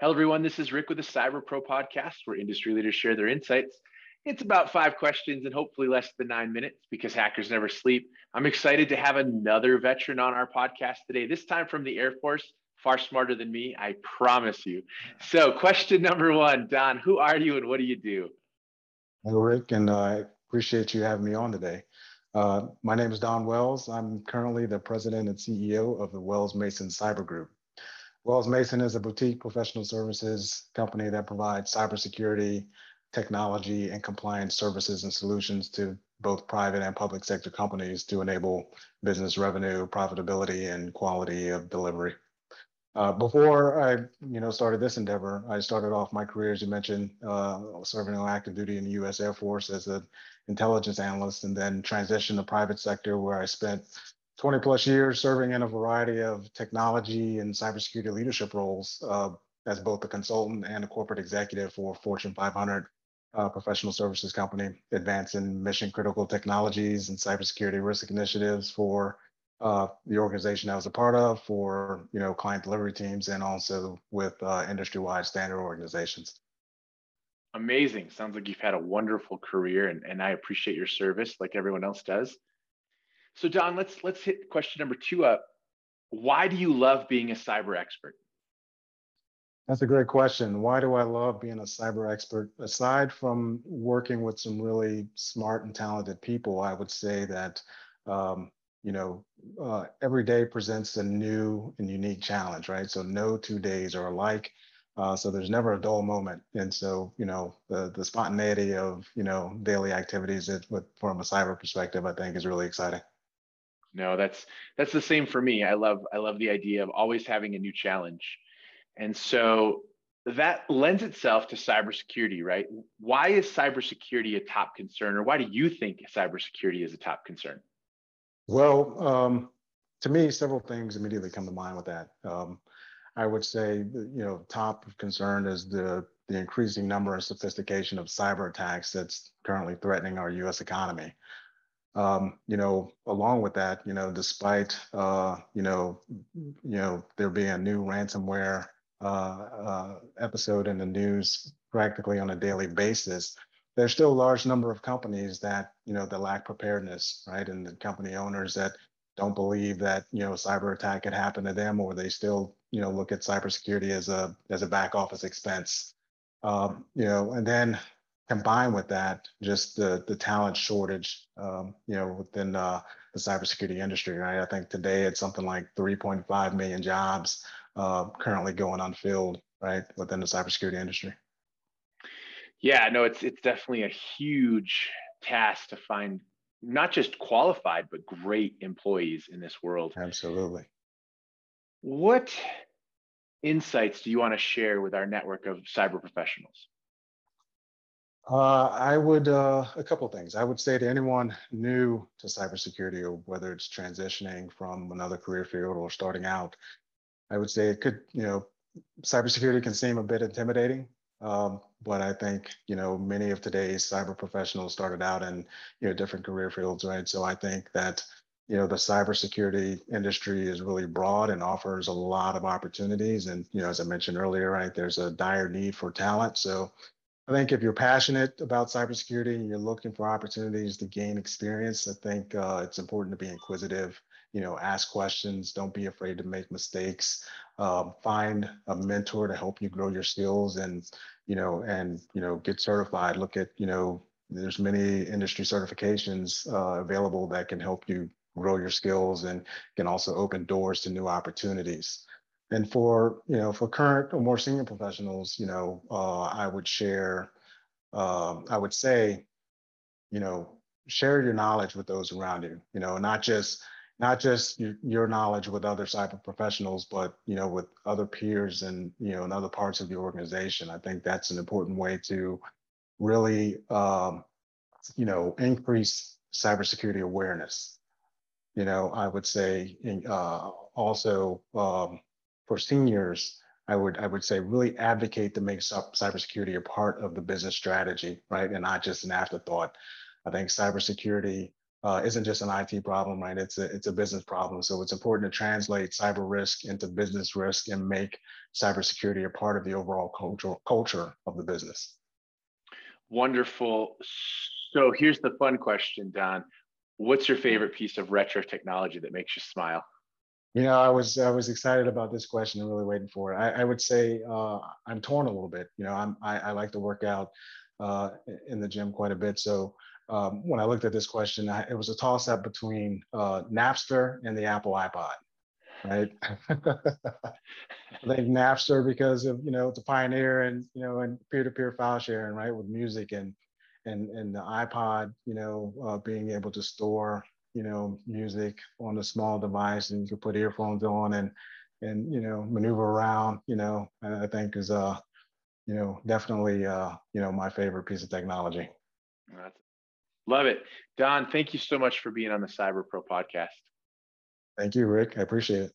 Hello, everyone. This is Rick with the Cyber Pro podcast, where industry leaders share their insights. It's about five questions and hopefully less than nine minutes because hackers never sleep. I'm excited to have another veteran on our podcast today, this time from the Air Force, far smarter than me, I promise you. So, question number one Don, who are you and what do you do? Hello, Rick, and uh, I appreciate you having me on today. Uh, my name is Don Wells. I'm currently the president and CEO of the Wells Mason Cyber Group. Wells Mason is a boutique professional services company that provides cybersecurity, technology, and compliance services and solutions to both private and public sector companies to enable business revenue, profitability, and quality of delivery. Uh, before I, you know, started this endeavor, I started off my career, as you mentioned, uh, serving on active duty in the U.S. Air Force as an intelligence analyst, and then transitioned to private sector, where I spent 20 plus years serving in a variety of technology and cybersecurity leadership roles uh, as both a consultant and a corporate executive for Fortune 500 uh, professional services company, advancing mission critical technologies and cybersecurity risk initiatives for uh, the organization I was a part of, for you know client delivery teams, and also with uh, industry-wide standard organizations. Amazing. Sounds like you've had a wonderful career, and, and I appreciate your service, like everyone else does. So Don, let's let's hit question number two up. Why do you love being a cyber expert? That's a great question. Why do I love being a cyber expert? Aside from working with some really smart and talented people, I would say that um, you know uh, every day presents a new and unique challenge, right? So no two days are alike. Uh, so there's never a dull moment, and so you know the the spontaneity of you know daily activities it, with, from a cyber perspective, I think is really exciting. No, that's that's the same for me. I love I love the idea of always having a new challenge. And so that lends itself to cybersecurity, right? Why is cybersecurity a top concern, or why do you think cybersecurity is a top concern? Well, um, to me, several things immediately come to mind with that. Um, I would say, you know, top concern is the the increasing number and sophistication of cyber attacks that's currently threatening our U.S. economy. Um, you know, along with that, you know, despite uh, you know, you know, there being a new ransomware uh, uh, episode in the news practically on a daily basis, there's still a large number of companies that you know that lack preparedness, right? And the company owners that don't believe that you know a cyber attack could happen to them, or they still you know look at cybersecurity as a as a back office expense. Um, you know, and then combined with that, just the the talent shortage, um, you know, within uh, the cybersecurity industry, right? I think today it's something like 3.5 million jobs uh, currently going unfilled, right, within the cybersecurity industry. Yeah, no, it's it's definitely a huge task to find not just qualified but great employees in this world. Absolutely. What insights do you want to share with our network of cyber professionals? Uh, I would, uh, a couple of things. I would say to anyone new to cybersecurity, or whether it's transitioning from another career field or starting out, I would say it could, you know, cybersecurity can seem a bit intimidating. Um, but I think, you know, many of today's cyber professionals started out in, you know, different career fields, right? So I think that, you know, the cybersecurity industry is really broad and offers a lot of opportunities. And, you know, as I mentioned earlier, right, there's a dire need for talent. So I think if you're passionate about cybersecurity and you're looking for opportunities to gain experience, I think uh, it's important to be inquisitive. You know, ask questions. Don't be afraid to make mistakes. Um, find a mentor to help you grow your skills, and you know, and you know, get certified. Look at you know, there's many industry certifications uh, available that can help you grow your skills and can also open doors to new opportunities. And for you know, for current or more senior professionals, you know, uh, I would share, um, I would say, you know, share your knowledge with those around you. You know, not just not just your, your knowledge with other cyber professionals, but you know, with other peers and you know, in other parts of the organization. I think that's an important way to really, um, you know, increase cybersecurity awareness. You know, I would say uh, also. Um, for seniors, I would I would say really advocate to make cybersecurity a part of the business strategy, right, and not just an afterthought. I think cybersecurity uh, isn't just an IT problem, right? It's a it's a business problem. So it's important to translate cyber risk into business risk and make cybersecurity a part of the overall culture culture of the business. Wonderful. So here's the fun question, Don. What's your favorite piece of retro technology that makes you smile? You know, I was I was excited about this question and really waiting for it. I, I would say uh, I'm torn a little bit. You know, I'm I, I like to work out uh, in the gym quite a bit. So um, when I looked at this question, I, it was a toss up between uh, Napster and the Apple iPod. Right. I think Napster because of you know the pioneer and you know and peer to peer file sharing right with music and and and the iPod you know uh, being able to store you know music on a small device and you can put earphones on and and you know maneuver around you know I think is uh you know definitely uh you know my favorite piece of technology. Love it. Don, thank you so much for being on the Cyber Pro podcast. Thank you, Rick. I appreciate it.